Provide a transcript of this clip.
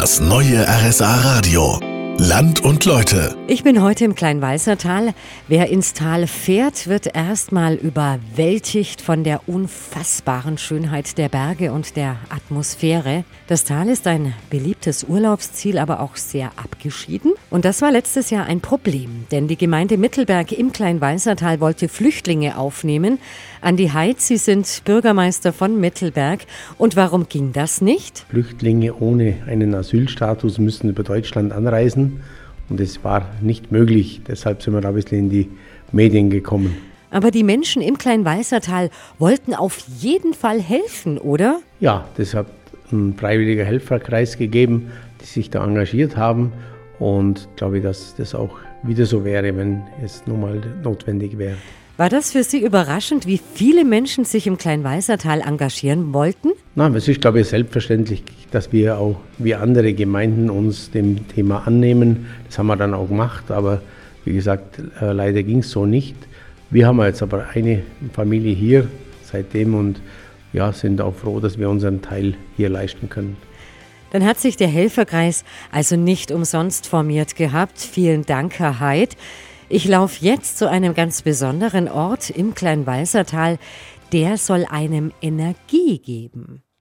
Das neue RSA Radio. Land und Leute. Ich bin heute im Kleinwalsertal. Wer ins Tal fährt, wird erstmal überwältigt von der unfassbaren Schönheit der Berge und der Atmosphäre. Das Tal ist ein beliebtes Urlaubsziel, aber auch sehr abgeschieden. Und das war letztes Jahr ein Problem, denn die Gemeinde Mittelberg im Kleinwalsertal wollte Flüchtlinge aufnehmen. Andi Heid, Sie sind Bürgermeister von Mittelberg. Und warum ging das nicht? Flüchtlinge ohne einen Asylstatus müssen über Deutschland anreisen. Und es war nicht möglich. Deshalb sind wir da ein bisschen in die Medien gekommen. Aber die Menschen im Kleinwalsertal wollten auf jeden Fall helfen, oder? Ja, das hat ein freiwilliger Helferkreis gegeben, die sich da engagiert haben. Und ich glaube, dass das auch wieder so wäre, wenn es nun mal notwendig wäre. War das für Sie überraschend, wie viele Menschen sich im Kleinwalsertal engagieren wollten? Nein, es ist, glaube ich, selbstverständlich, dass wir auch wie andere Gemeinden uns dem Thema annehmen. Das haben wir dann auch gemacht, aber wie gesagt, äh, leider ging es so nicht. Wir haben jetzt aber eine Familie hier seitdem und ja, sind auch froh, dass wir unseren Teil hier leisten können. Dann hat sich der Helferkreis also nicht umsonst formiert gehabt. Vielen Dank, Herr Heid. Ich laufe jetzt zu einem ganz besonderen Ort im Kleinwalsertal. Der soll einem Energie geben.